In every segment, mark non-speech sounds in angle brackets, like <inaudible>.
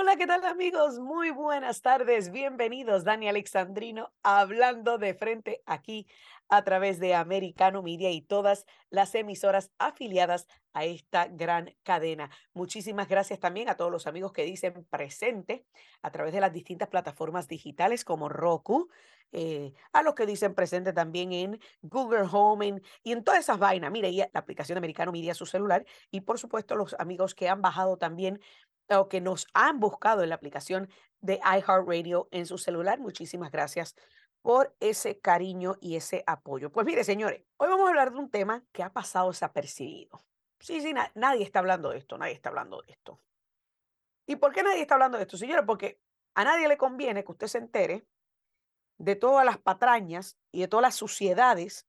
Hola, ¿qué tal amigos? Muy buenas tardes. Bienvenidos, Dani Alexandrino, hablando de frente aquí a través de Americano Media y todas las emisoras afiliadas a esta gran cadena. Muchísimas gracias también a todos los amigos que dicen presente a través de las distintas plataformas digitales como Roku, eh, a los que dicen presente también en Google Home y en todas esas vainas. Mire, la aplicación de Americano Media, su celular y por supuesto los amigos que han bajado también o que nos han buscado en la aplicación de iHeartRadio en su celular. Muchísimas gracias por ese cariño y ese apoyo. Pues mire, señores, hoy vamos a hablar de un tema que ha pasado desapercibido. Sí, sí, nadie está hablando de esto, nadie está hablando de esto. ¿Y por qué nadie está hablando de esto, señores? Porque a nadie le conviene que usted se entere de todas las patrañas y de todas las suciedades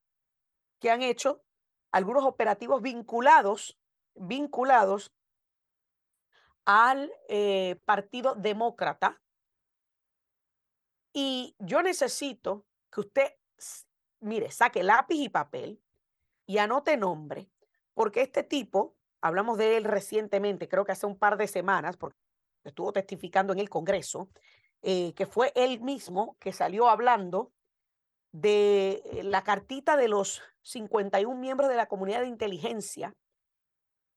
que han hecho algunos operativos vinculados, vinculados al eh, Partido Demócrata. Y yo necesito que usted, mire, saque lápiz y papel y anote nombre, porque este tipo, hablamos de él recientemente, creo que hace un par de semanas, porque estuvo testificando en el Congreso, eh, que fue él mismo que salió hablando de eh, la cartita de los 51 miembros de la comunidad de inteligencia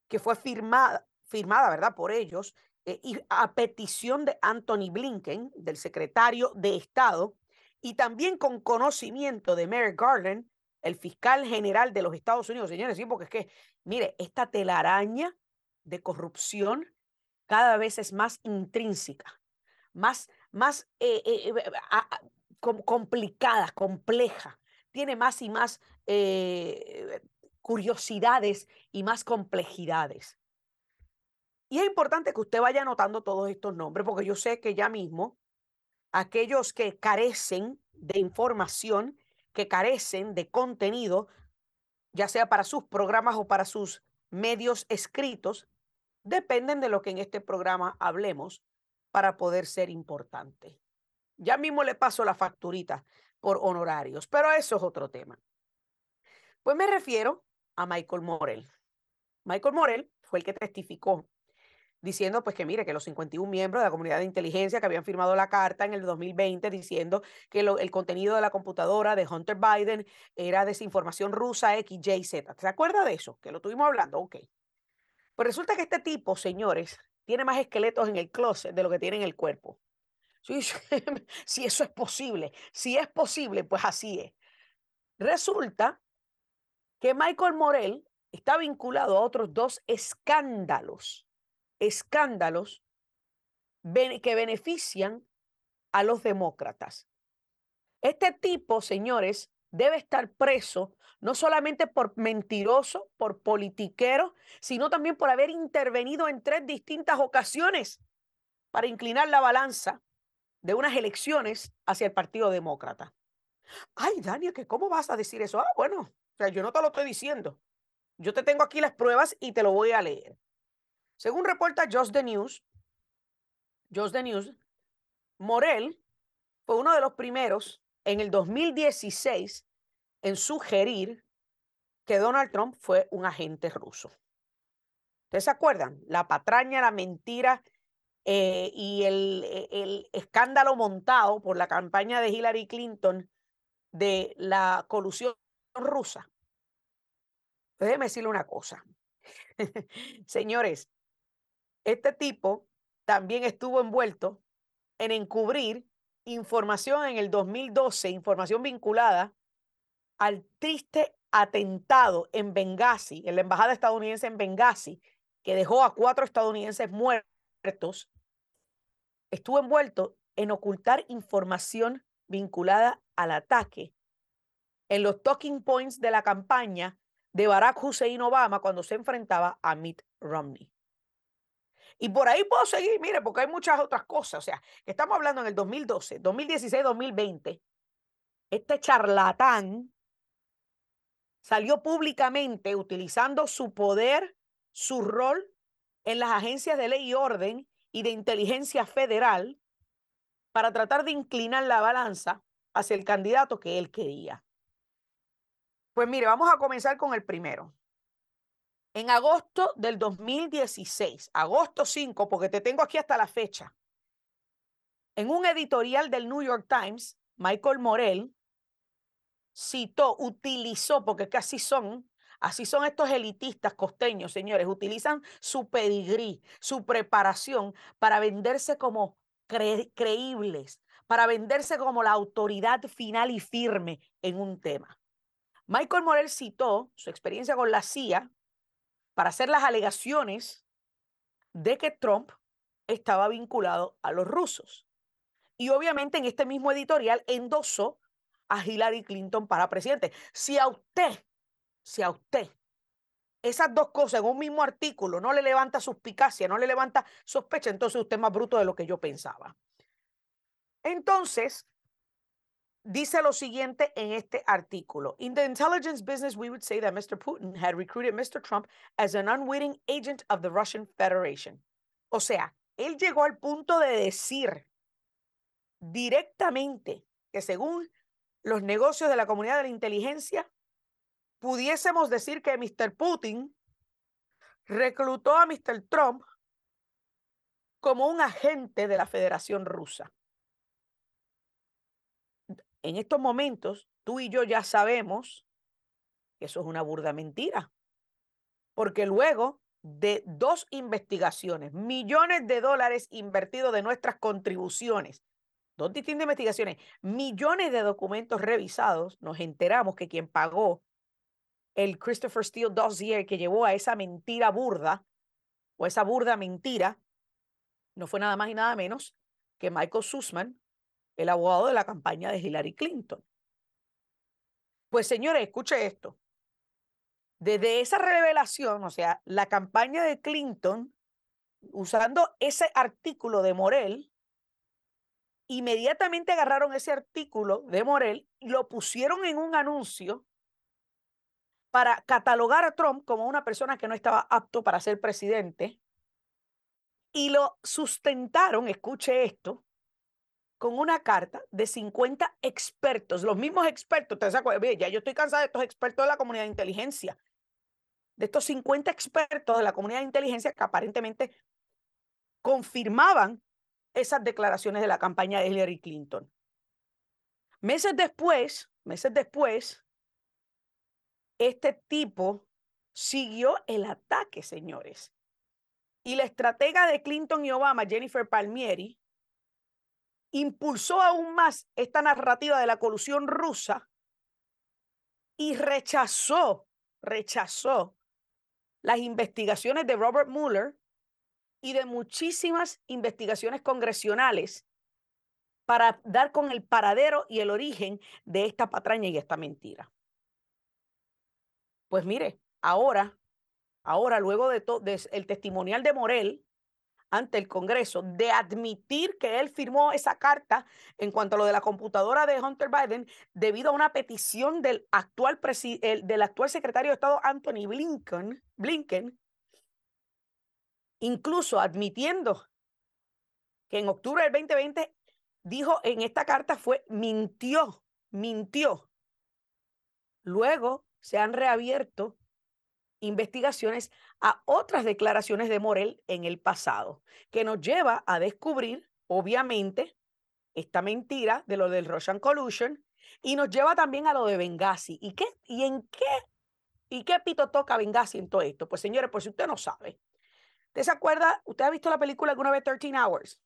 que fue firmada firmada, ¿verdad?, por ellos, eh, y a petición de Anthony Blinken, del secretario de Estado, y también con conocimiento de Merrick Garland, el fiscal general de los Estados Unidos. Señores, sí, porque es que, mire, esta telaraña de corrupción cada vez es más intrínseca, más, más eh, eh, complicada, compleja, tiene más y más curiosidades y más complejidades. Y es importante que usted vaya anotando todos estos nombres, porque yo sé que ya mismo aquellos que carecen de información, que carecen de contenido, ya sea para sus programas o para sus medios escritos, dependen de lo que en este programa hablemos para poder ser importante. Ya mismo le paso la facturita por honorarios, pero eso es otro tema. Pues me refiero a Michael Morel. Michael Morel fue el que testificó diciendo pues que mire que los 51 miembros de la comunidad de inteligencia que habían firmado la carta en el 2020 diciendo que el contenido de la computadora de Hunter Biden era desinformación rusa X, Y, Z. ¿Se acuerda de eso? Que lo tuvimos hablando, ok. Pues resulta que este tipo, señores, tiene más esqueletos en el closet de lo que tiene en el cuerpo. Sí, <laughs> si eso es posible, si es posible, pues así es. Resulta que Michael Morel está vinculado a otros dos escándalos escándalos que benefician a los demócratas. Este tipo, señores, debe estar preso no solamente por mentiroso, por politiquero, sino también por haber intervenido en tres distintas ocasiones para inclinar la balanza de unas elecciones hacia el Partido Demócrata. Ay, Daniel, ¿que ¿cómo vas a decir eso? Ah, bueno, o sea, yo no te lo estoy diciendo. Yo te tengo aquí las pruebas y te lo voy a leer. Según reporta Just the News, Just the News, Morel fue uno de los primeros en el 2016 en sugerir que Donald Trump fue un agente ruso. ¿Ustedes se acuerdan? La patraña, la mentira eh, y el, e, el escándalo montado por la campaña de Hillary Clinton de la colusión rusa. Déjeme decirle una cosa. <laughs> Señores, este tipo también estuvo envuelto en encubrir información en el 2012, información vinculada al triste atentado en Benghazi, en la embajada estadounidense en Benghazi, que dejó a cuatro estadounidenses muertos, estuvo envuelto en ocultar información vinculada al ataque en los talking points de la campaña de Barack Hussein Obama cuando se enfrentaba a Mitt Romney. Y por ahí puedo seguir, mire, porque hay muchas otras cosas. O sea, estamos hablando en el 2012, 2016, 2020. Este charlatán salió públicamente utilizando su poder, su rol en las agencias de ley y orden y de inteligencia federal para tratar de inclinar la balanza hacia el candidato que él quería. Pues mire, vamos a comenzar con el primero. En agosto del 2016, agosto 5, porque te tengo aquí hasta la fecha, En un editorial del New York Times, Michael Morell citó, utilizó, porque casi son, así son estos elitistas costeños, señores, utilizan su pedigrí, su preparación para venderse como creíbles, para venderse como la autoridad final y firme en un tema. Michael Morell citó su experiencia con la CIA para hacer las alegaciones de que Trump estaba vinculado a los rusos. Y obviamente en este mismo editorial endosó a Hillary Clinton para presidente. Si a usted, si a usted esas dos cosas en un mismo artículo no le levanta suspicacia, no le levanta sospecha, entonces usted es más bruto de lo que yo pensaba. Entonces, dice lo siguiente en este artículo. In the intelligence business, we would say that Mr. Putin had recruited Mr. Trump as an unwitting agent of the Russian Federation. O sea, él llegó al punto de decir directamente que según los negocios de la comunidad de la inteligencia, pudiésemos decir que Mr. Putin reclutó a Mr. Trump como un agente de la Federación Rusa. En estos momentos, tú y yo ya sabemos que eso es una burda mentira, porque luego de dos investigaciones, millones de dólares invertidos de nuestras contribuciones, dos distintas investigaciones, millones de documentos revisados, nos enteramos que quien pagó el Christopher Steele dossier que llevó a esa mentira burda o esa burda mentira, no fue nada más y nada menos que Michael Sussman, el abogado de la campaña de Hillary Clinton. Pues señores, escuche esto. Desde esa revelación, o sea, la campaña de Clinton, usando ese artículo de Morel, inmediatamente agarraron ese artículo de Morel y lo pusieron en un anuncio para catalogar a Trump como una persona que no estaba apto para ser presidente y lo sustentaron, escuche esto, con una carta de 50 expertos, los mismos expertos, ¿te acuerdan? Ya yo estoy cansada de estos expertos de la comunidad de inteligencia de estos 50 expertos de la comunidad de inteligencia que aparentemente confirmaban esas declaraciones de la campaña de Hillary Clinton. Meses después, meses después, este tipo siguió el ataque, señores. Y la estratega de Clinton y Obama, Jennifer Palmieri, impulsó aún más esta narrativa de la colusión rusa y rechazó, rechazó las investigaciones de Robert Mueller y de muchísimas investigaciones congresionales para dar con el paradero y el origen de esta patraña y esta mentira. Pues mire, ahora, ahora luego de el testimonial de Morel, ante el Congreso de admitir que él firmó esa carta en cuanto a lo de la computadora de Hunter Biden debido a una petición del actual, del actual secretario de Estado Anthony Blinken, Blinken, incluso admitiendo que en octubre del 2020 dijo en esta carta fue mintió, mintió. Luego se han reabierto investigaciones a otras declaraciones de Morel en el pasado, que nos lleva a descubrir, obviamente, esta mentira de lo del Russian Collusion y nos lleva también a lo de Benghazi. ¿Y, qué, y en qué? ¿Y qué pito toca Benghazi en todo esto? Pues señores, por si usted no sabe, ¿usted se acuerda? ¿Usted ha visto la película alguna vez 13 Hours?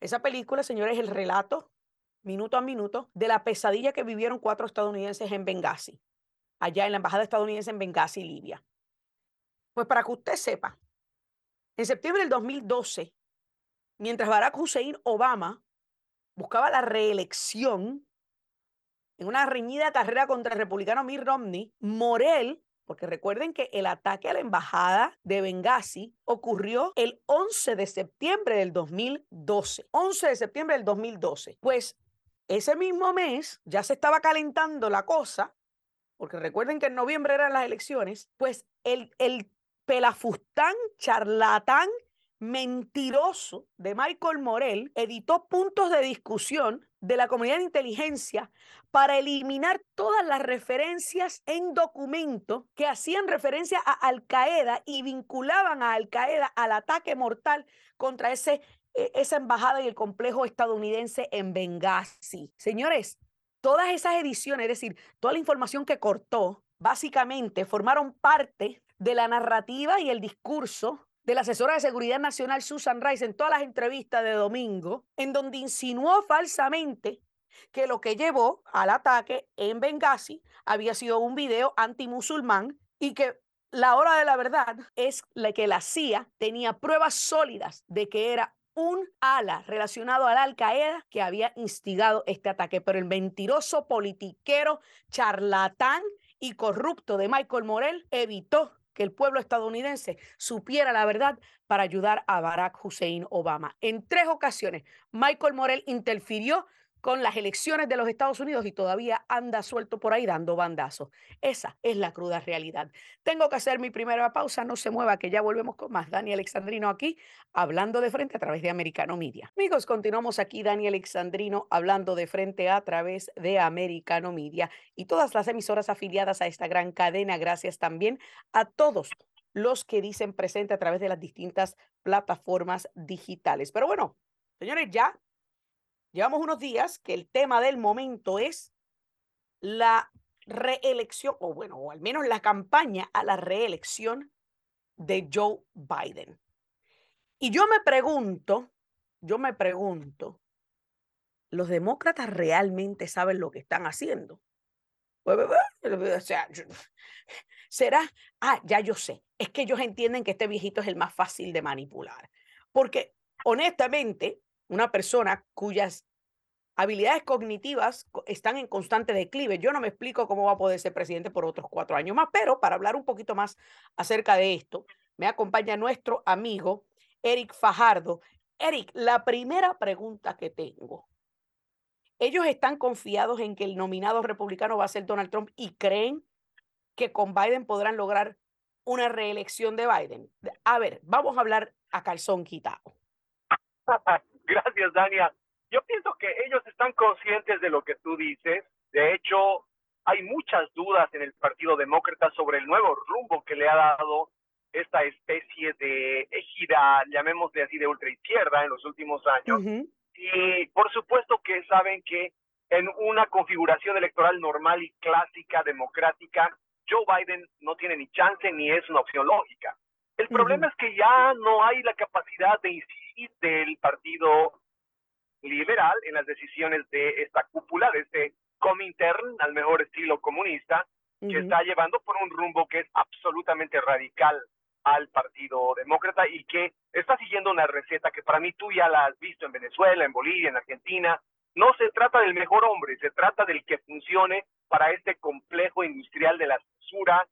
Esa película, señores, es el relato, minuto a minuto, de la pesadilla que vivieron cuatro estadounidenses en Benghazi, allá en la embajada estadounidense en Benghazi, Libia. Pues para que usted sepa, en septiembre del 2012, mientras Barack Hussein Obama buscaba la reelección en una reñida carrera contra el republicano Mitt Romney, Morel, porque recuerden que el ataque a la embajada de Benghazi ocurrió el 11 de septiembre del 2012. 11 de septiembre del 2012. Pues ese mismo mes ya se estaba calentando la cosa, porque recuerden que en noviembre eran las elecciones, pues el, el pelafustán, charlatán, mentiroso de Michael Morel editó puntos de discusión de la comunidad de inteligencia para eliminar todas las referencias en documentos que hacían referencia a Al Qaeda y vinculaban a Al Qaeda al ataque mortal contra e, esa embajada y el complejo estadounidense en Benghazi. Señores, todas esas ediciones, es decir, toda la información que cortó, básicamente formaron parte de la narrativa y el discurso de la asesora de seguridad nacional Susan Rice en todas las entrevistas de domingo, en donde insinuó falsamente que lo que llevó al ataque en Benghazi había sido un video antimusulmán y que la hora de la verdad es la que la CIA tenía pruebas sólidas de que era un ala relacionado al Al Qaeda que había instigado este ataque, pero el mentiroso politiquero, charlatán y corrupto de Michael Morel evitó que el pueblo estadounidense supiera la verdad para ayudar a Barack Hussein Obama. En tres ocasiones, Michael Morel interfirió con las elecciones de los Estados Unidos y todavía anda suelto por ahí dando bandazos. Esa es la cruda realidad. Tengo que hacer mi primera pausa, no se mueva que ya volvemos con más. Dani Alexandrino aquí, hablando de frente a través de Americano Media. Amigos, continuamos aquí, Dani Alexandrino, hablando de frente a través de Americano Media y todas las emisoras afiliadas a esta gran cadena. Gracias también a todos los que dicen presente a través de las distintas plataformas digitales. Pero bueno, señores, ya Llevamos unos días que el tema del momento es la reelección, o bueno, o al menos la campaña a la reelección de Joe Biden. Y yo me pregunto, yo me pregunto, ¿los demócratas realmente saben lo que están haciendo? Pues, o sea, será, ah, ya yo sé, es que ellos entienden que este viejito es el más fácil de manipular. Porque honestamente, una persona cuyas habilidades cognitivas están en constante declive. Yo no me explico cómo va a poder ser presidente por otros cuatro años más, pero para hablar un poquito más acerca de esto, me acompaña nuestro amigo Eric Fajardo. Eric, la primera pregunta que tengo. ¿Ellos están confiados en que el nominado republicano va a ser Donald Trump y creen que con Biden podrán lograr una reelección de Biden? A ver, vamos a hablar a calzón quitado. Gracias, Dania. Yo pienso que ellos están conscientes de lo que tú dices. De hecho, hay muchas dudas en el Partido Demócrata sobre el nuevo rumbo que le ha dado esta especie de ejida, llamémosle así, de ultraizquierda en los últimos años. Y por supuesto que saben que en una configuración electoral normal y clásica democrática, Joe Biden no tiene ni chance ni es una opción lógica. El problema es que ya no hay la capacidad de incidir del Partido liberal en las decisiones de esta cúpula, de este Comintern, al mejor estilo comunista, que está llevando por un rumbo que es absolutamente radical al Partido Demócrata y que está siguiendo una receta que para mí tú ya la has visto en Venezuela, en Bolivia, en Argentina. No se trata del mejor hombre, se trata del que funcione para este complejo industrial de la censura,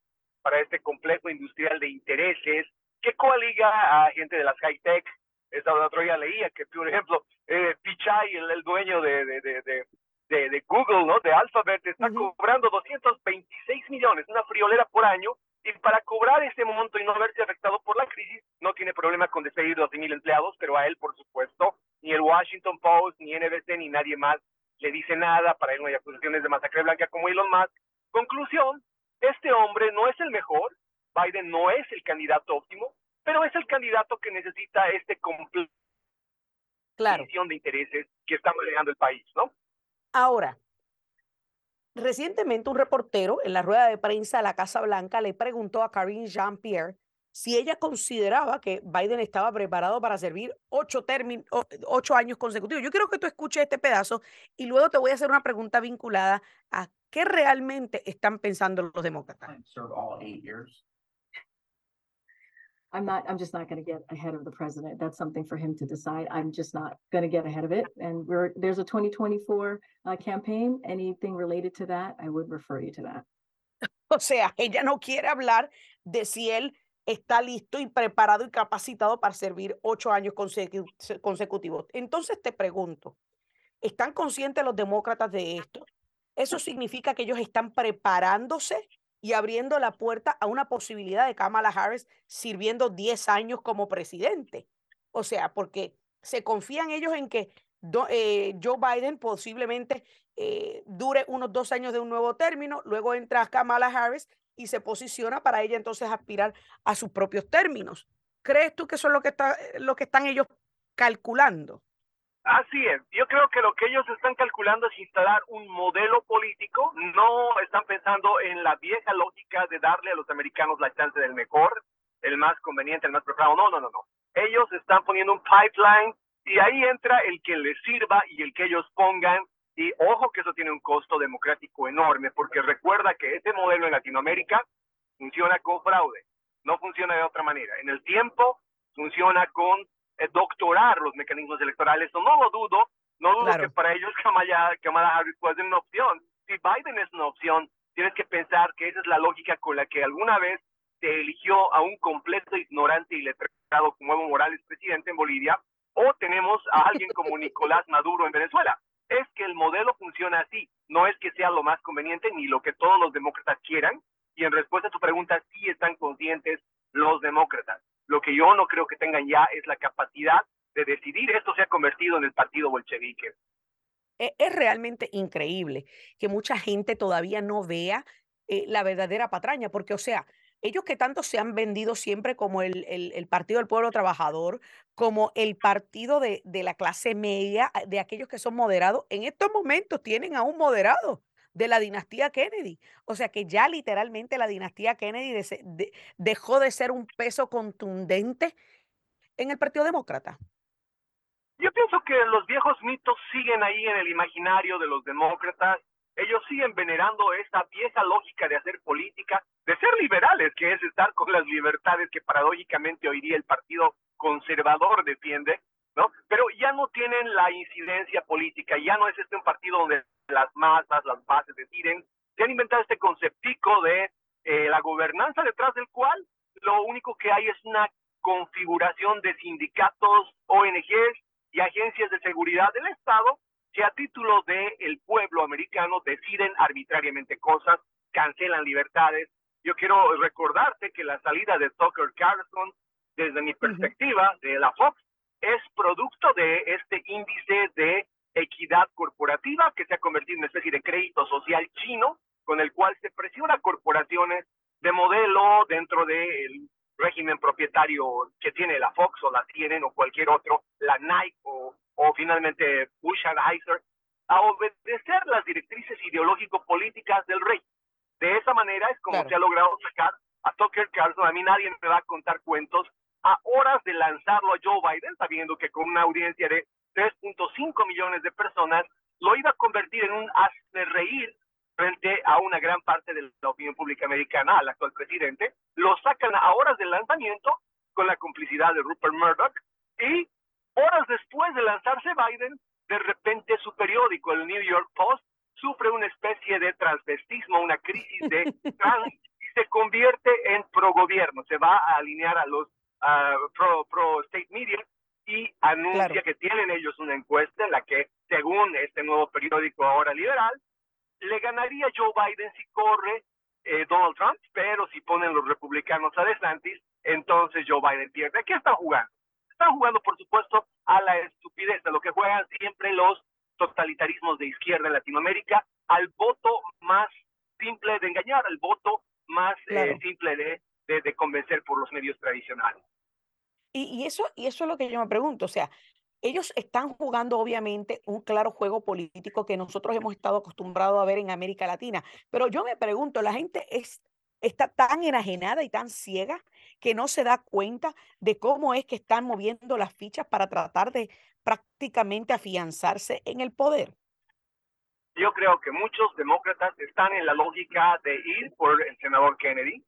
para este complejo industrial de intereses, que coaliga a gente de las high-tech, esta otro día leía que, por ejemplo, eh, Pichai, el, dueño de, de, de, de, Google, ¿no? De Alphabet, está cobrando 226 millones, una friolera por año, y para cobrar ese monto y no haberse afectado por la crisis, no tiene problema con despedir 12 mil empleados, pero a él, por supuesto, ni el Washington Post, ni NBC, ni nadie más le dice nada, para él no hay acusaciones de masacre blanca como Elon Musk. Conclusión, este hombre no es el mejor, Biden no es el candidato óptimo, pero es el candidato que necesita este completo claro. de intereses que está manejando el país, ¿no? Ahora, recientemente un reportero en la rueda de prensa de la Casa Blanca le preguntó a Karine Jean-Pierre si ella consideraba que Biden estaba preparado para servir ocho, ocho años consecutivos. Yo quiero que tú escuches este pedazo y luego te voy a hacer una pregunta vinculada a qué realmente están pensando los demócratas. I'm not, I'm just not going to get ahead of the president. That's something for him to decide. I'm just not going to get ahead of it. And we're, there's a 2024 uh, campaign. Anything related to that, I would refer you to that. <laughs> O sea, ella no quiere hablar de si él está listo y preparado y capacitado para servir ocho años consecutivos. Entonces te pregunto, ¿están conscientes los demócratas de esto? ¿Eso significa que ellos están preparándose y abriendo la puerta a una posibilidad de Kamala Harris sirviendo 10 años como presidente. O sea, porque se confían ellos en que eh, Joe Biden posiblemente eh, dure unos dos años de un nuevo término, luego entra Kamala Harris y se posiciona para ella entonces aspirar a sus propios términos. ¿Crees tú que eso es lo que, está, lo que están ellos calculando. Así es. Yo creo que lo que ellos están calculando es instalar un modelo político. No están pensando en la vieja lógica de darle a los americanos la chance del mejor, el más conveniente, el más preparado. No, no, no, no. Ellos están poniendo un pipeline y ahí entra el que les sirva y el que ellos pongan. Y ojo que eso tiene un costo democrático enorme, porque recuerda que ese modelo en Latinoamérica funciona con fraude, no funciona de otra manera. En el tiempo funciona con eh, doctorar los mecanismos electorales. No, no lo dudo, no dudo que para ellos Kamala, Kamala Harris puede ser una opción. Si Biden es una opción, tienes que pensar que esa es la lógica con la que alguna vez se eligió a un completo ignorante y letrado como Evo Morales presidente en Bolivia, o tenemos a alguien como <laughs> Nicolás Maduro en Venezuela. Es que el modelo funciona así, no es que sea lo más conveniente ni lo que todos los demócratas quieran, y en respuesta a tu pregunta, sí están conscientes los demócratas. Lo que yo no creo que tengan ya es la capacidad de decidir. Esto se ha convertido en el partido bolchevique. E, es realmente increíble que mucha gente todavía no vea eh, la verdadera patraña, porque, o sea, ellos que tanto se han vendido siempre como el, el, Partido del Pueblo Trabajador, como el partido de, de, la clase media, de aquellos que son moderados, en estos momentos tienen a un moderado de la dinastía Kennedy. O sea que ya literalmente la dinastía Kennedy dejó de ser un peso contundente en el Partido Demócrata. Yo pienso que los viejos mitos siguen ahí en el imaginario de los demócratas. Ellos siguen venerando esta vieja lógica de hacer política, de ser liberales, que es estar con las libertades que paradójicamente hoy día el Partido Conservador defiende, ¿no? Pero ya no tienen la incidencia política, ya no es este un partido donde las masas, las bases deciden. Se han inventado este conceptico de eh, la gobernanza detrás del cual lo único que hay es una configuración de sindicatos, ONGs y agencias de seguridad del Estado que a título del el pueblo americano deciden arbitrariamente cosas, cancelan libertades. Yo quiero recordarte que la salida de Tucker Carlson, desde mi perspectiva, de la Fox, es producto de este índice de equidad corporativa que se ha convertido en una especie de crédito social chino con el cual se presiona corporaciones de modelo dentro del régimen propietario que tiene la Fox o la tienen o cualquier otro, la Nike o, o finalmente Bush Anheuser, a obedecer las directrices ideológico-políticas del rey. De esa manera es como se ha logrado sacar a Tucker Carlson. A mí nadie me va a contar cuentos a horas de lanzarlo a Joe Biden, sabiendo que con una audiencia de 3.5 millones de personas, lo iba a convertir en un hazme reír frente a una gran parte de la opinión pública americana, al actual presidente. Lo sacan a horas del lanzamiento con la complicidad de Rupert Murdoch y horas después de lanzarse Biden, de repente su periódico, el New York Post, sufre una especie de transvestismo, una crisis de <laughs> trans y se convierte en pro gobierno, se va a alinear a los pro, pro state media y anuncia que tienen ellos una encuesta en la que, según este nuevo periódico ahora liberal, le ganaría Joe Biden si corre eh, Donald Trump, pero si ponen los republicanos a DeSantis, entonces Joe Biden pierde. ¿Qué están jugando? Están jugando, por supuesto, a la estupidez, de lo que juegan siempre los totalitarismos de izquierda en Latinoamérica, al voto más simple de engañar, al voto más eh, simple de, de convencer por los medios tradicionales. Y, eso, y eso es lo que yo me pregunto, o sea, ellos están jugando obviamente un claro juego político que nosotros hemos estado acostumbrados a ver en América Latina, pero yo me pregunto, la gente es, está tan enajenada y tan ciega que no se da cuenta de cómo es que están moviendo las fichas para tratar de prácticamente afianzarse en el poder. Yo creo que muchos demócratas están en la lógica de ir por el senador Kennedy.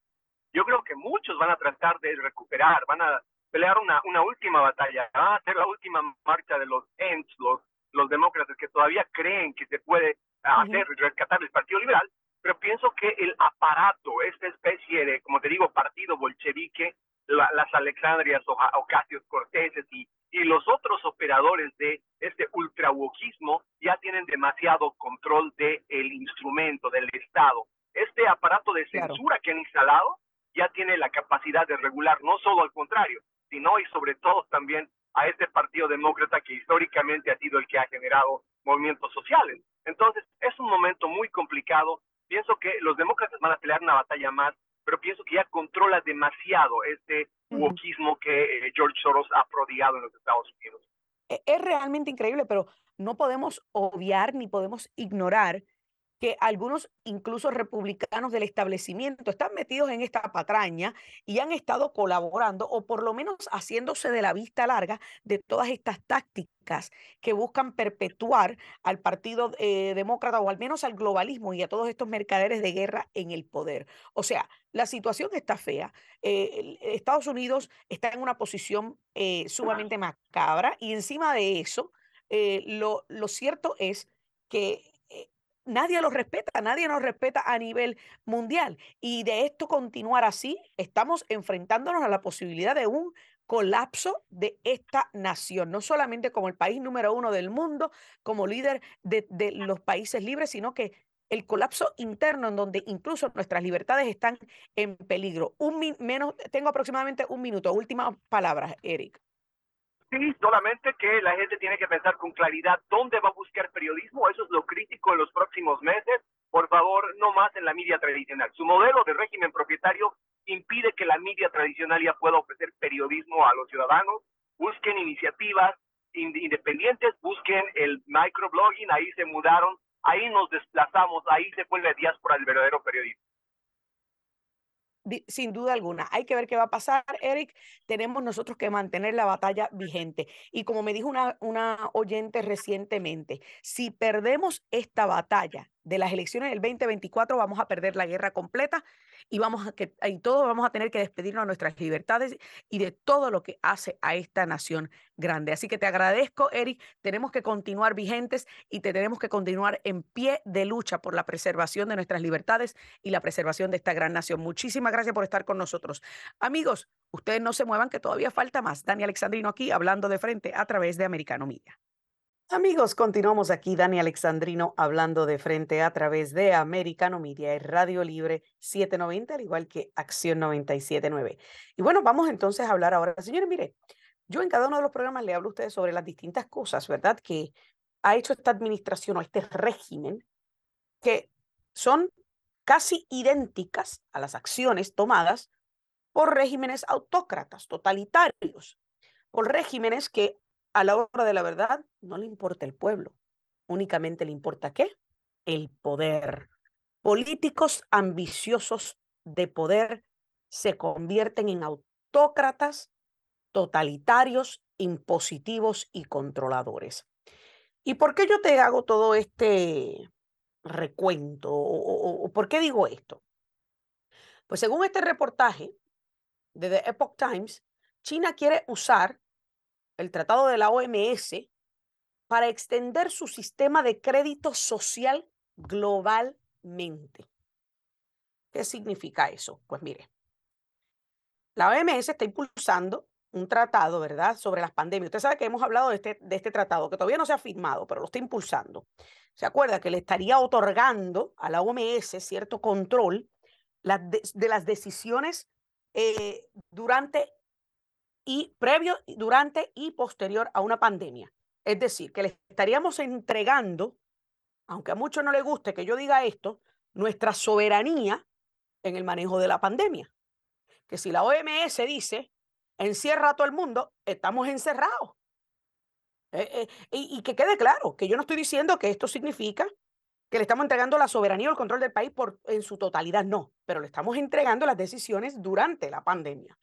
Yo creo que muchos van a tratar de recuperar, van a pelear una, una última batalla, va a ser la última marcha de los ENTs, los, los demócratas que todavía creen que se puede hacer, rescatar el Partido Liberal, pero pienso que el aparato, esta especie de, como te digo, partido bolchevique, las Alexandrias Ocasios Corteses y, y los otros operadores de este ultrawokismo ya tienen demasiado control del el instrumento, del Estado. Este aparato de censura que han instalado ya tiene la capacidad de regular, no solo al contrario, sino y sobre todo también a este Partido Demócrata que históricamente ha sido el que ha generado movimientos sociales. Entonces, es un momento muy complicado. Pienso que los demócratas van a pelear una batalla más, pero pienso que ya controla demasiado este wokismo que eh, George Soros ha prodigado en los Estados Unidos. e, es realmente increíble, pero no podemos obviar ni podemos ignorar que algunos, incluso republicanos del establecimiento, están metidos en esta patraña y han estado colaborando o por lo menos haciéndose de la vista larga de todas estas tácticas que buscan perpetuar al Partido eh, Demócrata o al menos al globalismo y a todos estos mercaderes de guerra en el poder. O sea, la situación está fea. Eh, Estados Unidos está en una posición eh, sumamente macabra y encima de eso, lo, lo cierto es que nadie los respeta, nadie nos respeta a nivel mundial. Y de esto continuar así, estamos enfrentándonos a la posibilidad de un colapso de esta nación, no solamente como el país número uno del mundo, como líder de, los países libres, sino que el colapso interno en donde incluso nuestras libertades están en peligro. Un menos, tengo aproximadamente un minuto. Últimas palabras, Eric. Sí, solamente que la gente tiene que pensar con claridad dónde va a buscar periodismo. Eso es lo crítico en los próximos meses. Por favor, no más en la media tradicional. Su modelo de régimen propietario impide que la media tradicional ya pueda ofrecer periodismo a los ciudadanos. Busquen iniciativas independientes, busquen el microblogging, ahí se mudaron, ahí nos desplazamos, ahí se fue la diáspora del verdadero periodismo sin duda alguna. Hay que ver qué va a pasar, Eric. Tenemos nosotros que mantener la batalla vigente. Y como me dijo una, una oyente recientemente, si perdemos esta batalla de las elecciones del 2024, vamos a perder la guerra completa y vamos a que todos vamos a tener que despedirnos de nuestras libertades y de todo lo que hace a esta nación grande. Así que te agradezco, Eric. Tenemos que continuar vigentes y te tenemos que continuar en pie de lucha por la preservación de nuestras libertades y la preservación de esta gran nación. Muchísimas gracias por estar con nosotros. Amigos, ustedes no se muevan que todavía falta más. Dani Alexandrino aquí hablando de frente a través de Americano Media. Amigos, continuamos aquí, Dani Alexandrino, hablando de frente a través de Americano Media, y Radio Libre 790, al igual que Acción 979. Y bueno, vamos entonces a hablar ahora. Señores, mire, yo en cada uno de los programas le hablo a ustedes sobre las distintas cosas, ¿verdad? Que ha hecho esta administración o este régimen, que son casi idénticas a las acciones tomadas por regímenes autócratas, totalitarios, por regímenes que a la hora de la verdad no le importa el pueblo, únicamente le importa qué? El poder. Políticos ambiciosos de poder se convierten en autócratas, totalitarios, impositivos y controladores. ¿Y por qué yo te hago todo este recuento? ¿O, por qué digo esto? Pues según este reportaje de The Epoch Times, China quiere usar el tratado de la OMS para extender su sistema de crédito social globalmente. ¿Qué significa eso? Pues mire, la OMS está impulsando un tratado, ¿verdad?, sobre las pandemias. Usted sabe que hemos hablado de este, de este tratado, que todavía no se ha firmado, pero lo está impulsando. ¿Se acuerda que le estaría otorgando a la OMS cierto control de, las decisiones eh, durante y previo, durante y posterior a una pandemia. Es decir, que le estaríamos entregando, aunque a muchos no les guste que yo diga esto, nuestra soberanía en el manejo de la pandemia. Que si la OMS dice, encierra a todo el mundo, estamos encerrados. Eh, eh, y, que quede claro que yo no estoy diciendo que esto significa que le estamos entregando la soberanía o el control del país por, en su totalidad, no, pero le estamos entregando las decisiones durante la pandemia.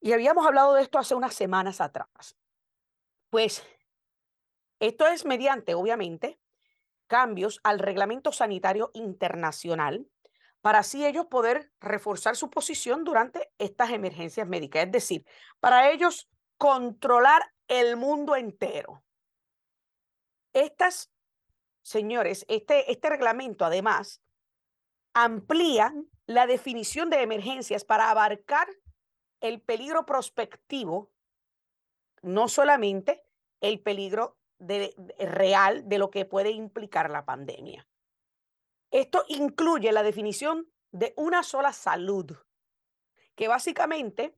Y habíamos hablado de esto hace unas semanas atrás. Pues esto es mediante, obviamente, cambios al reglamento sanitario internacional para así ellos poder reforzar su posición durante estas emergencias médicas. Es decir, para ellos controlar el mundo entero. Estas, señores, este, este reglamento además amplía la definición de emergencias para abarcar el peligro prospectivo, no solamente el peligro real de lo que puede implicar la pandemia. Esto incluye la definición de una sola salud, que básicamente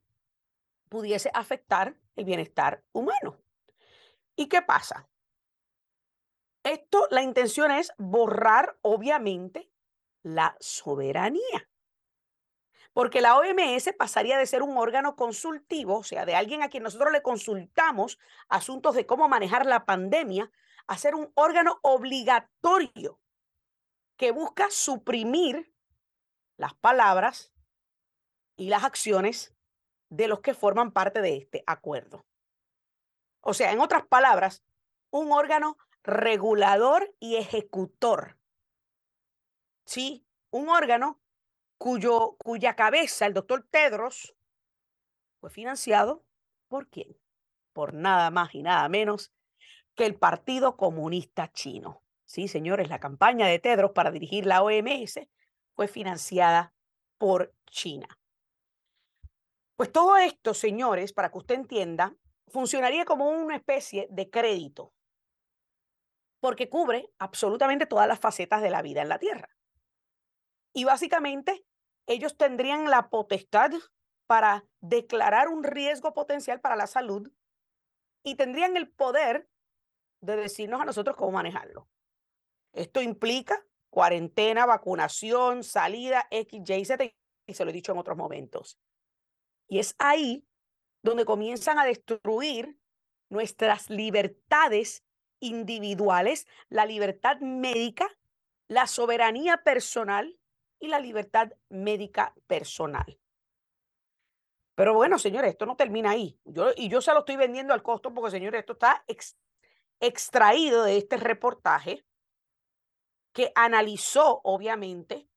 pudiese afectar el bienestar humano. ¿Y qué pasa? Esto, la intención es borrar, obviamente, la soberanía. Porque la OMS pasaría de ser un órgano consultivo, o sea, de alguien a quien nosotros le consultamos asuntos de cómo manejar la pandemia, a ser un órgano obligatorio que busca suprimir las palabras y las acciones de los que forman parte de este acuerdo. O sea, en otras palabras, un órgano regulador y ejecutor. Sí, un órgano cuyo, cuya cabeza, el doctor Tedros, fue financiado por quién? Por nada más y nada menos que el Partido Comunista Chino. Sí, señores, la campaña de Tedros para dirigir la OMS fue financiada por China. Pues todo esto, señores, para que usted entienda, funcionaría como una especie de crédito, porque cubre absolutamente todas las facetas de la vida en la Tierra. Y básicamente ellos tendrían la potestad para declarar un riesgo potencial para la salud y tendrían el poder de decirnos a nosotros cómo manejarlo. Esto implica cuarentena, vacunación, salida, X, Y, Z, y se lo he dicho en otros momentos. Y es ahí donde comienzan a destruir nuestras libertades individuales, la libertad médica, la soberanía personal y la libertad médica personal. Pero bueno, señores, esto no termina ahí. Yo, y yo se lo estoy vendiendo al costo porque, señores, esto está extraído de este reportaje que analizó, obviamente,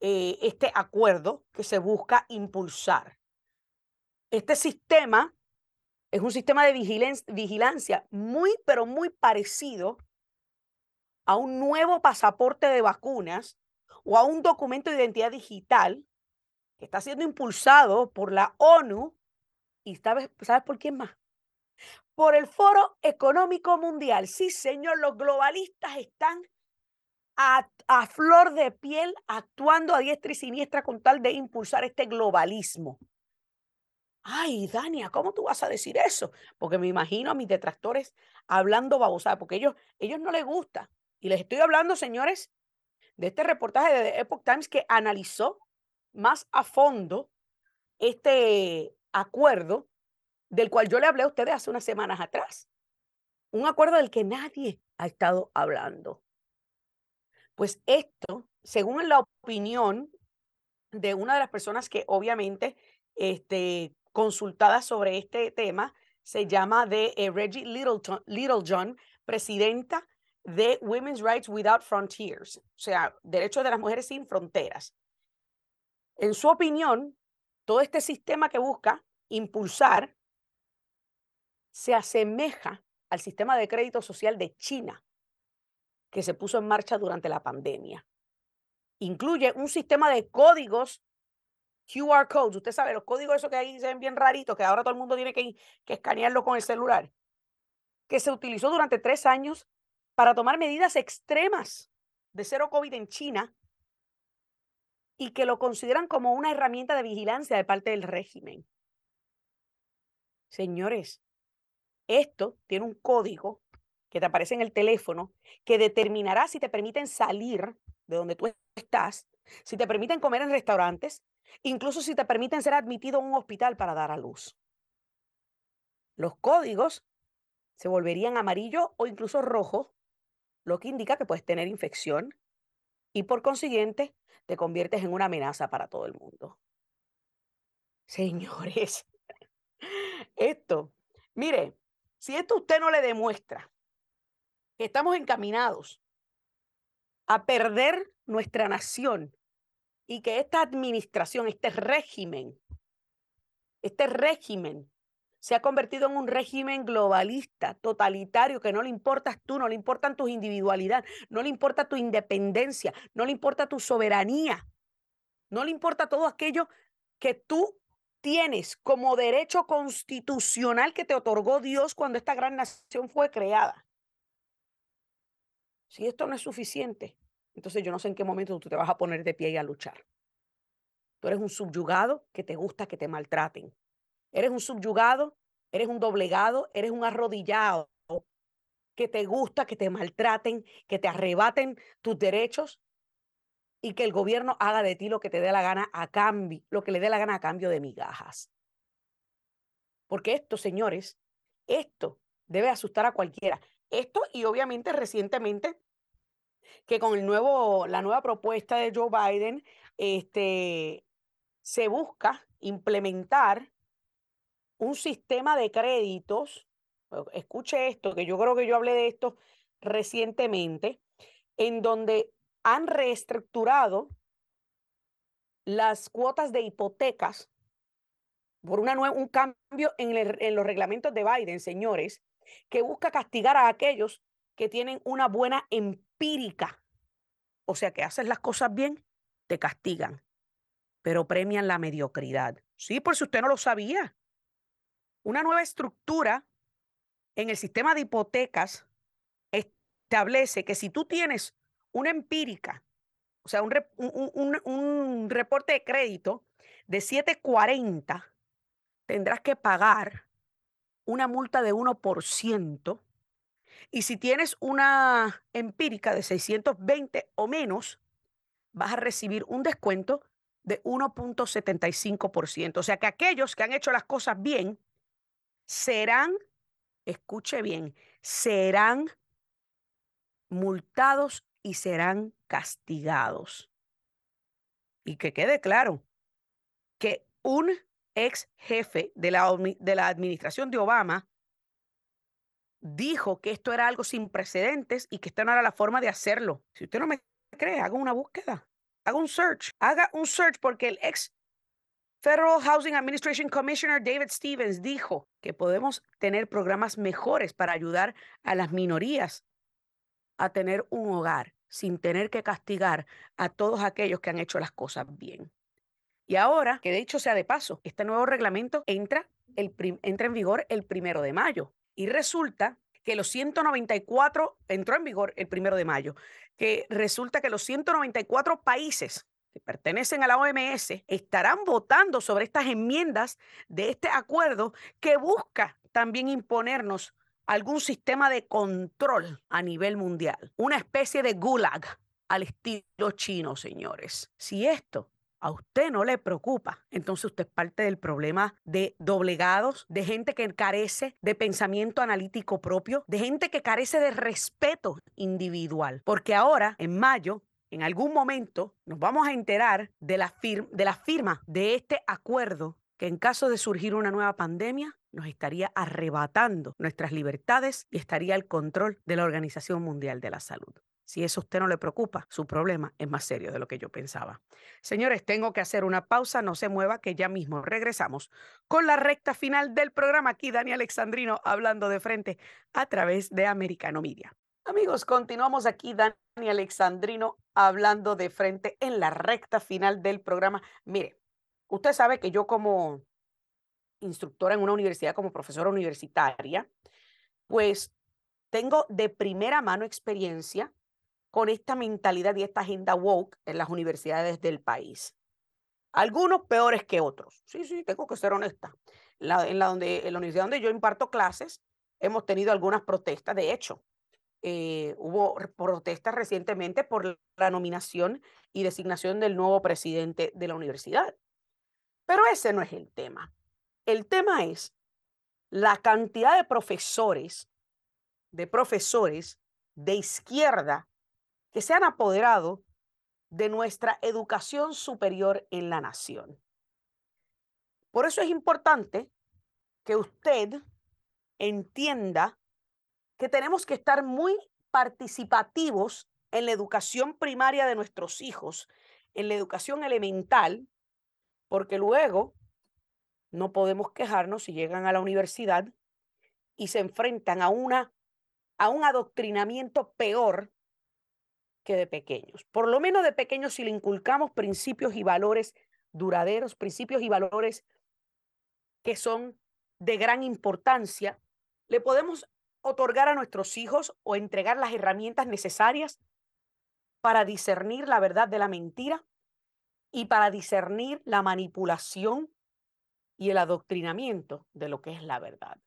eh, este acuerdo que se busca impulsar. Este sistema es un sistema de vigilancia muy, pero muy parecido a un nuevo pasaporte de vacunas o a un documento de identidad digital que está siendo impulsado por la ONU y sabes, ¿sabes por quién más? Por el Foro Económico Mundial. Sí, señor, los globalistas están a, a flor de piel actuando a diestra y siniestra con tal de impulsar este globalismo. Ay, Dania, ¿cómo tú vas a decir eso? Porque me imagino a mis detractores hablando babosada, porque ellos, ellos no les gusta. Y les estoy hablando, señores, de este reportaje de The Epoch Times que analizó más a fondo este acuerdo del cual yo le hablé a ustedes hace unas semanas atrás. Un acuerdo del que nadie ha estado hablando. Pues esto, según la opinión de una de las personas que obviamente este, consultada sobre este tema, se llama de eh, Reggie Littlejohn, presidenta de Women's Rights Without Frontiers, o sea, derechos de las mujeres sin fronteras. En su opinión, todo este sistema que busca impulsar se asemeja al sistema de crédito social de China que se puso en marcha durante la pandemia. Incluye un sistema de códigos QR codes. Usted sabe, los códigos esos que ahí se ven bien raritos, que ahora todo el mundo tiene que, que escanearlo con el celular, que se utilizó durante tres años para tomar medidas extremas de cero COVID en China y que lo consideran como una herramienta de vigilancia de parte del régimen. Señores, esto tiene un código que te aparece en el teléfono que determinará si te permiten salir de donde tú estás, si te permiten comer en restaurantes, incluso si te permiten ser admitido a un hospital para dar a luz. Los códigos se volverían amarillo o incluso rojo lo que indica que puedes tener infección y por consiguiente te conviertes en una amenaza para todo el mundo. Señores, <laughs> esto, mire, si esto usted no le demuestra que estamos encaminados a perder nuestra nación y que esta administración, este régimen, este régimen se ha convertido en un régimen globalista, totalitario, que no le importas tú, no le importan tus individualidades, no le importa tu independencia, no le importa tu soberanía, no le importa todo aquello que tú tienes como derecho constitucional que te otorgó Dios cuando esta gran nación fue creada. Si esto no es suficiente, entonces yo no sé en qué momento tú te vas a poner de pie y a luchar. Tú eres un subyugado que te gusta que te maltraten. Eres un subyugado, eres un doblegado, eres un arrodillado que te gusta que te maltraten, que te arrebaten tus derechos. y que el gobierno haga de ti lo que te dé la gana a cambio, lo que le dé la gana a cambio de migajas. Porque esto, señores, esto debe asustar a cualquiera. Esto y obviamente recientemente que con el nuevo, la nueva propuesta de Joe Biden, este, se busca implementar un sistema de créditos. Escuche esto, que yo creo que yo hablé de esto recientemente, en donde han reestructurado las cuotas de hipotecas por una un cambio en, en los reglamentos de Biden, señores, que busca castigar a aquellos que tienen una buena empírica. O sea, que haces las cosas bien, te castigan, pero premian la mediocridad. Sí, por si usted no lo sabía. Una nueva estructura en el sistema de hipotecas establece que si tú tienes una empírica, o sea, un, un, un, reporte de crédito de 740, tendrás que pagar una multa de 1%. Y si tienes una empírica de 620 o menos, vas a recibir un descuento de 1.75%. O sea que aquellos que han hecho las cosas bien serán, escuche bien, serán multados y serán castigados. Y que quede claro que un ex jefe de la, de la administración de Obama dijo que esto era algo sin precedentes y que esta no era la forma de hacerlo. Si usted no me cree, haga una búsqueda, haga un search, haga un search porque el ex Federal Housing Administration Commissioner David Stevens dijo que podemos tener programas mejores para ayudar a las minorías a tener un hogar sin tener que castigar a todos aquellos que han hecho las cosas bien. Y ahora, que de hecho sea de paso, este nuevo reglamento entra, en vigor el primero de mayo. Y resulta que los 194, entró en vigor el primero de mayo, que resulta que los 194 países pertenecen a la OMS estarán votando sobre estas enmiendas de este acuerdo que busca también imponernos algún sistema de control a nivel mundial, una especie de gulag al estilo chino, señores. Si esto a usted no le preocupa, entonces usted es parte del problema de doblegados, de gente que carece de pensamiento analítico propio, de gente que carece de respeto individual. Porque ahora, en mayo, en algún momento, nos vamos a enterar de la, de la firma de este acuerdo que en caso de surgir una nueva pandemia, nos estaría arrebatando nuestras libertades y estaría al control de la Organización Mundial de la Salud. Si eso a usted no le preocupa, su problema es más serio de lo que yo pensaba. Señores, tengo que hacer una pausa, no se mueva, que ya mismo regresamos con la recta final del programa. Aquí Dani Alexandrino hablando de frente a través de Americano Media. Amigos, continuamos aquí, Dani Alexandrino hablando de frente en la recta final del programa. Mire, usted sabe que yo como instructora en una universidad, como profesora universitaria, pues tengo de primera mano experiencia con esta mentalidad y esta agenda woke en las universidades del país. Algunos peores que otros. Sí, sí, tengo que ser honesta. La, en, la donde, en la universidad donde yo imparto clases, hemos tenido algunas protestas. De hecho, eh, hubo protestas recientemente por la nominación y designación del nuevo presidente de la universidad. Pero ese no es el tema. El tema es la cantidad de profesores, de profesores de izquierda que se han apoderado de nuestra educación superior en la nación. Por eso es importante que usted entienda que tenemos que estar muy participativos en la educación primaria de nuestros hijos, en la educación elemental, porque luego no podemos quejarnos si llegan a la universidad y se enfrentan a, una, a un adoctrinamiento peor que de pequeños. Por lo menos de pequeños si le inculcamos principios y valores duraderos, principios y valores que son de gran importancia, le podemos otorgar a nuestros hijos o entregar las herramientas necesarias para discernir la verdad de la mentira y para discernir la manipulación y el adoctrinamiento de lo que es la verdad.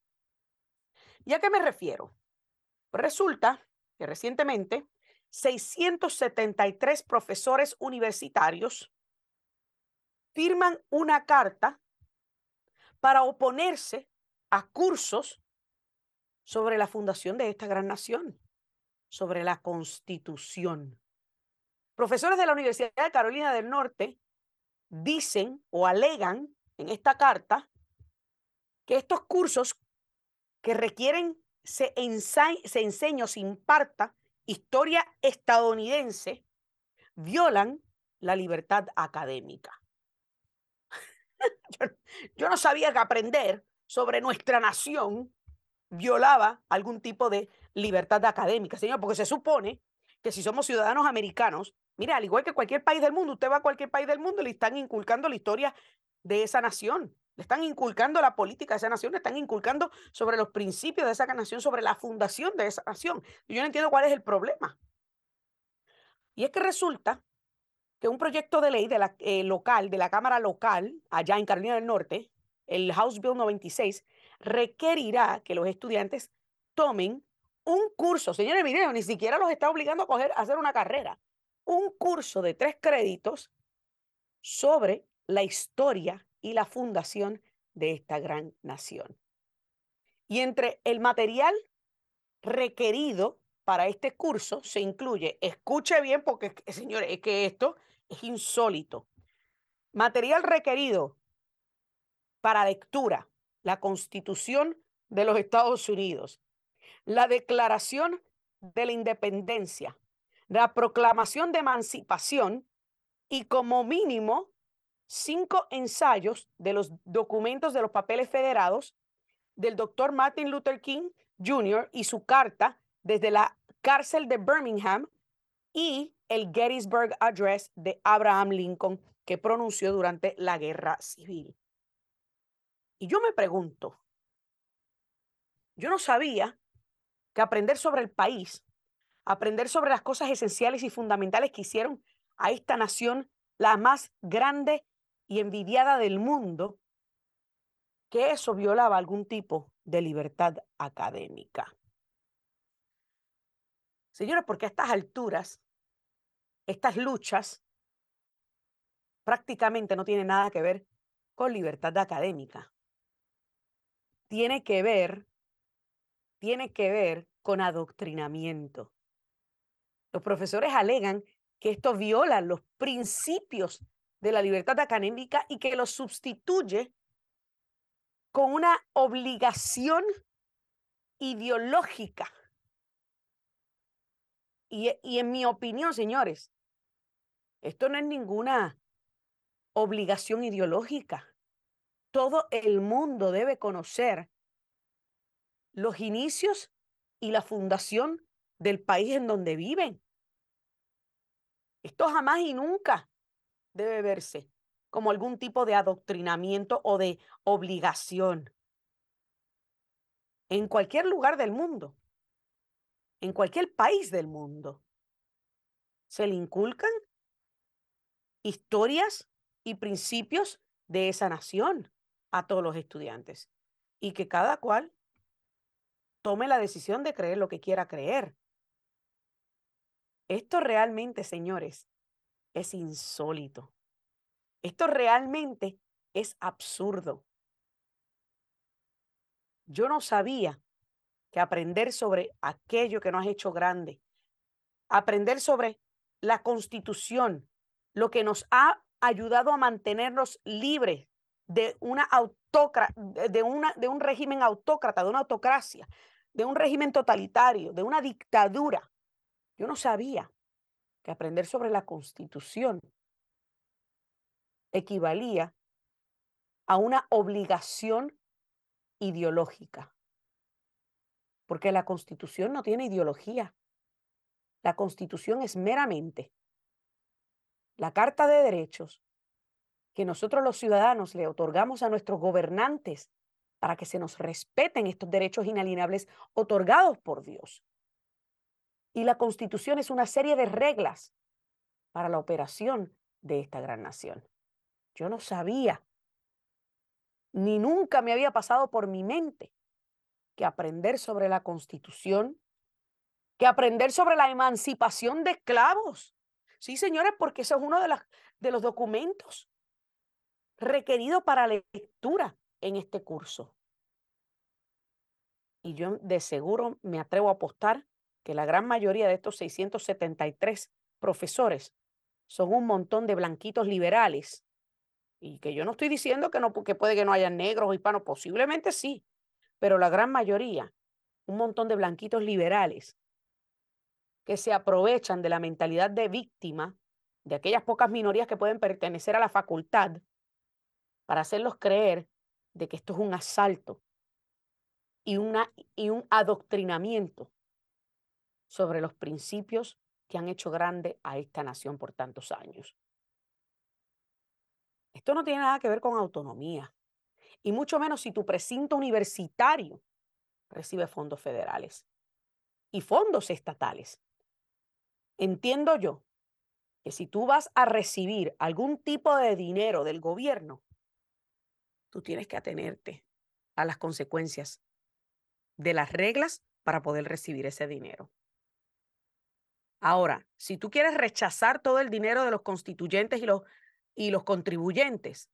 ¿Y a qué me refiero? Resulta que recientemente 673 profesores universitarios firman una carta para oponerse a cursos sobre la fundación de esta gran nación, sobre la constitución. Profesores de la Universidad de Carolina del Norte dicen o alegan en esta carta que estos cursos que requieren se, se enseñe o se imparta historia estadounidense violan la libertad académica. <laughs> yo, no sabía que aprender sobre nuestra nación violaba algún tipo de libertad académica, señor, porque se supone que si somos ciudadanos americanos, mira, al igual que cualquier país del mundo, usted va a cualquier país del mundo le están inculcando la historia de esa nación, le están inculcando la política de esa nación, le están inculcando sobre los principios de esa nación, sobre la fundación de esa nación. Y yo no entiendo cuál es el problema. Y es que resulta que un proyecto de ley de la, eh, local, de la Cámara local, allá en Carolina del Norte, el House Bill 96, requerirá que los estudiantes tomen un curso, señores, miren, ni siquiera los está obligando a, coger, a hacer una carrera, un curso de tres créditos sobre la historia y la fundación de esta gran nación. Y entre el material requerido para este curso se incluye, escuche bien porque, señores, es que esto es insólito. Material requerido para lectura, la Constitución de los Estados Unidos, la Declaración de la Independencia, la Proclamación de Emancipación y como mínimo cinco ensayos de los documentos de los papeles federados del doctor Martin Luther King Jr. y su carta desde la cárcel de Birmingham y el Gettysburg Address de Abraham Lincoln que pronunció durante la guerra civil. Y yo me pregunto, yo no sabía que aprender sobre el país, aprender sobre las cosas esenciales y fundamentales que hicieron a esta nación la más grande y envidiada del mundo, que eso violaba algún tipo de libertad académica. Señores, porque a estas alturas estas luchas prácticamente no tienen nada que ver con libertad académica. Tiene que ver, tiene que ver con adoctrinamiento. Los profesores alegan que esto viola los principios de la libertad académica y que lo sustituye con una obligación ideológica y, en mi opinión, señores, esto no es ninguna obligación ideológica. Todo el mundo debe conocer los inicios y la fundación del país en donde viven. Esto jamás y nunca debe verse como algún tipo de adoctrinamiento o de obligación. En cualquier lugar del mundo, en cualquier país del mundo. Se le inculcan historias y principios de esa nación a todos los estudiantes y que cada cual tome la decisión de creer lo que quiera creer. Esto realmente, señores, es insólito. Esto realmente es absurdo. Yo no sabía que aprender sobre aquello que nos ha hecho grande, aprender sobre la constitución, lo que nos ha ayudado a mantenernos libres de una de, de un régimen autócrata, de una autocracia, de un régimen totalitario, de una dictadura. Yo no sabía que aprender sobre la constitución equivalía a una obligación ideológica porque la constitución no tiene ideología. La constitución es meramente la carta de derechos que nosotros los ciudadanos le otorgamos a nuestros gobernantes para que se nos respeten estos derechos inalienables otorgados por Dios. Y la constitución es una serie de reglas para la operación de esta gran nación. Yo no sabía, ni nunca me había pasado por mi mente que aprender sobre la constitución, que aprender sobre la emancipación de esclavos. Sí, señores, porque eso es uno de, las, de los documentos requeridos para lectura en este curso. Y yo de seguro me atrevo a apostar que la gran mayoría de estos 673 profesores son un montón de blanquitos liberales. Y que yo no estoy diciendo que no, porque puede que no haya negros o hispanos, posiblemente sí, pero la gran mayoría, un montón de blanquitos liberales que se aprovechan de la mentalidad de víctima de aquellas pocas minorías que pueden pertenecer a la facultad para hacerlos creer de que esto es un asalto y, una, y un adoctrinamiento sobre los principios que han hecho grande a esta nación por tantos años. Esto no tiene nada que ver con autonomía, y mucho menos si tu precinto universitario recibe fondos federales y fondos estatales. Entiendo yo que si tú vas a recibir algún tipo de dinero del gobierno, tú tienes que atenerte a las consecuencias de las reglas para poder recibir ese dinero. Ahora, si tú quieres rechazar todo el dinero de los constituyentes y los, y los contribuyentes,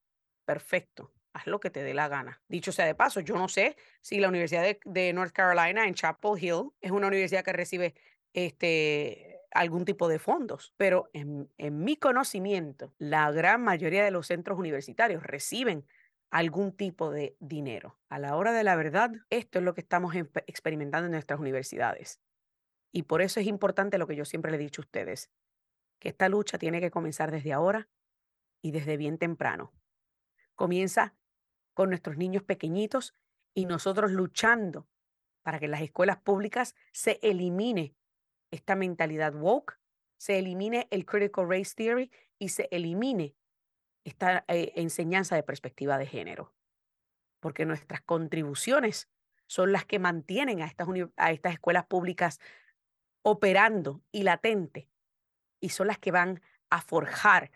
perfecto, haz lo que te dé la gana. Dicho sea de paso, yo no sé si la Universidad de, North Carolina en Chapel Hill es una universidad que recibe este, algún tipo de fondos, pero en, en mi conocimiento, la gran mayoría de los centros universitarios reciben algún tipo de dinero. A la hora de la verdad, esto es lo que estamos experimentando en nuestras universidades. Y por eso es importante lo que yo siempre le he dicho a ustedes, que esta lucha tiene que comenzar desde ahora y desde bien temprano. Comienza con nuestros niños pequeñitos y nosotros luchando para que en las escuelas públicas se elimine esta mentalidad woke, se elimine el critical race theory y se elimine esta eh, enseñanza de perspectiva de género, porque nuestras contribuciones son las que mantienen a estas, a estas escuelas públicas operando y latente, y son las que van a forjar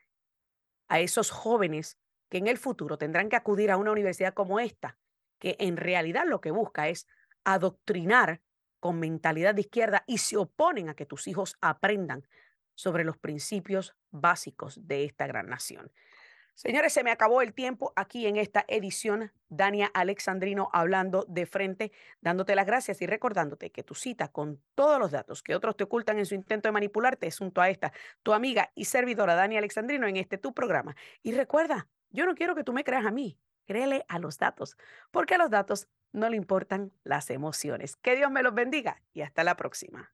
a esos jóvenes que en el futuro tendrán que acudir a una universidad como esta, que en realidad lo que busca es adoctrinar con mentalidad de izquierda y se oponen a que tus hijos aprendan sobre los principios básicos de esta gran nación. Señores, se me acabó el tiempo aquí en esta edición. Dania Alexandrino hablando de frente, dándote las gracias y recordándote que tu cita con todos los datos que otros te ocultan en su intento de manipularte es junto a esta, tu amiga y servidora Dania Alexandrino en este tu programa. Y recuerda, yo no quiero que tú me creas a mí, créele a los datos, porque a los datos no le importan las emociones. Que Dios me los bendiga y hasta la próxima.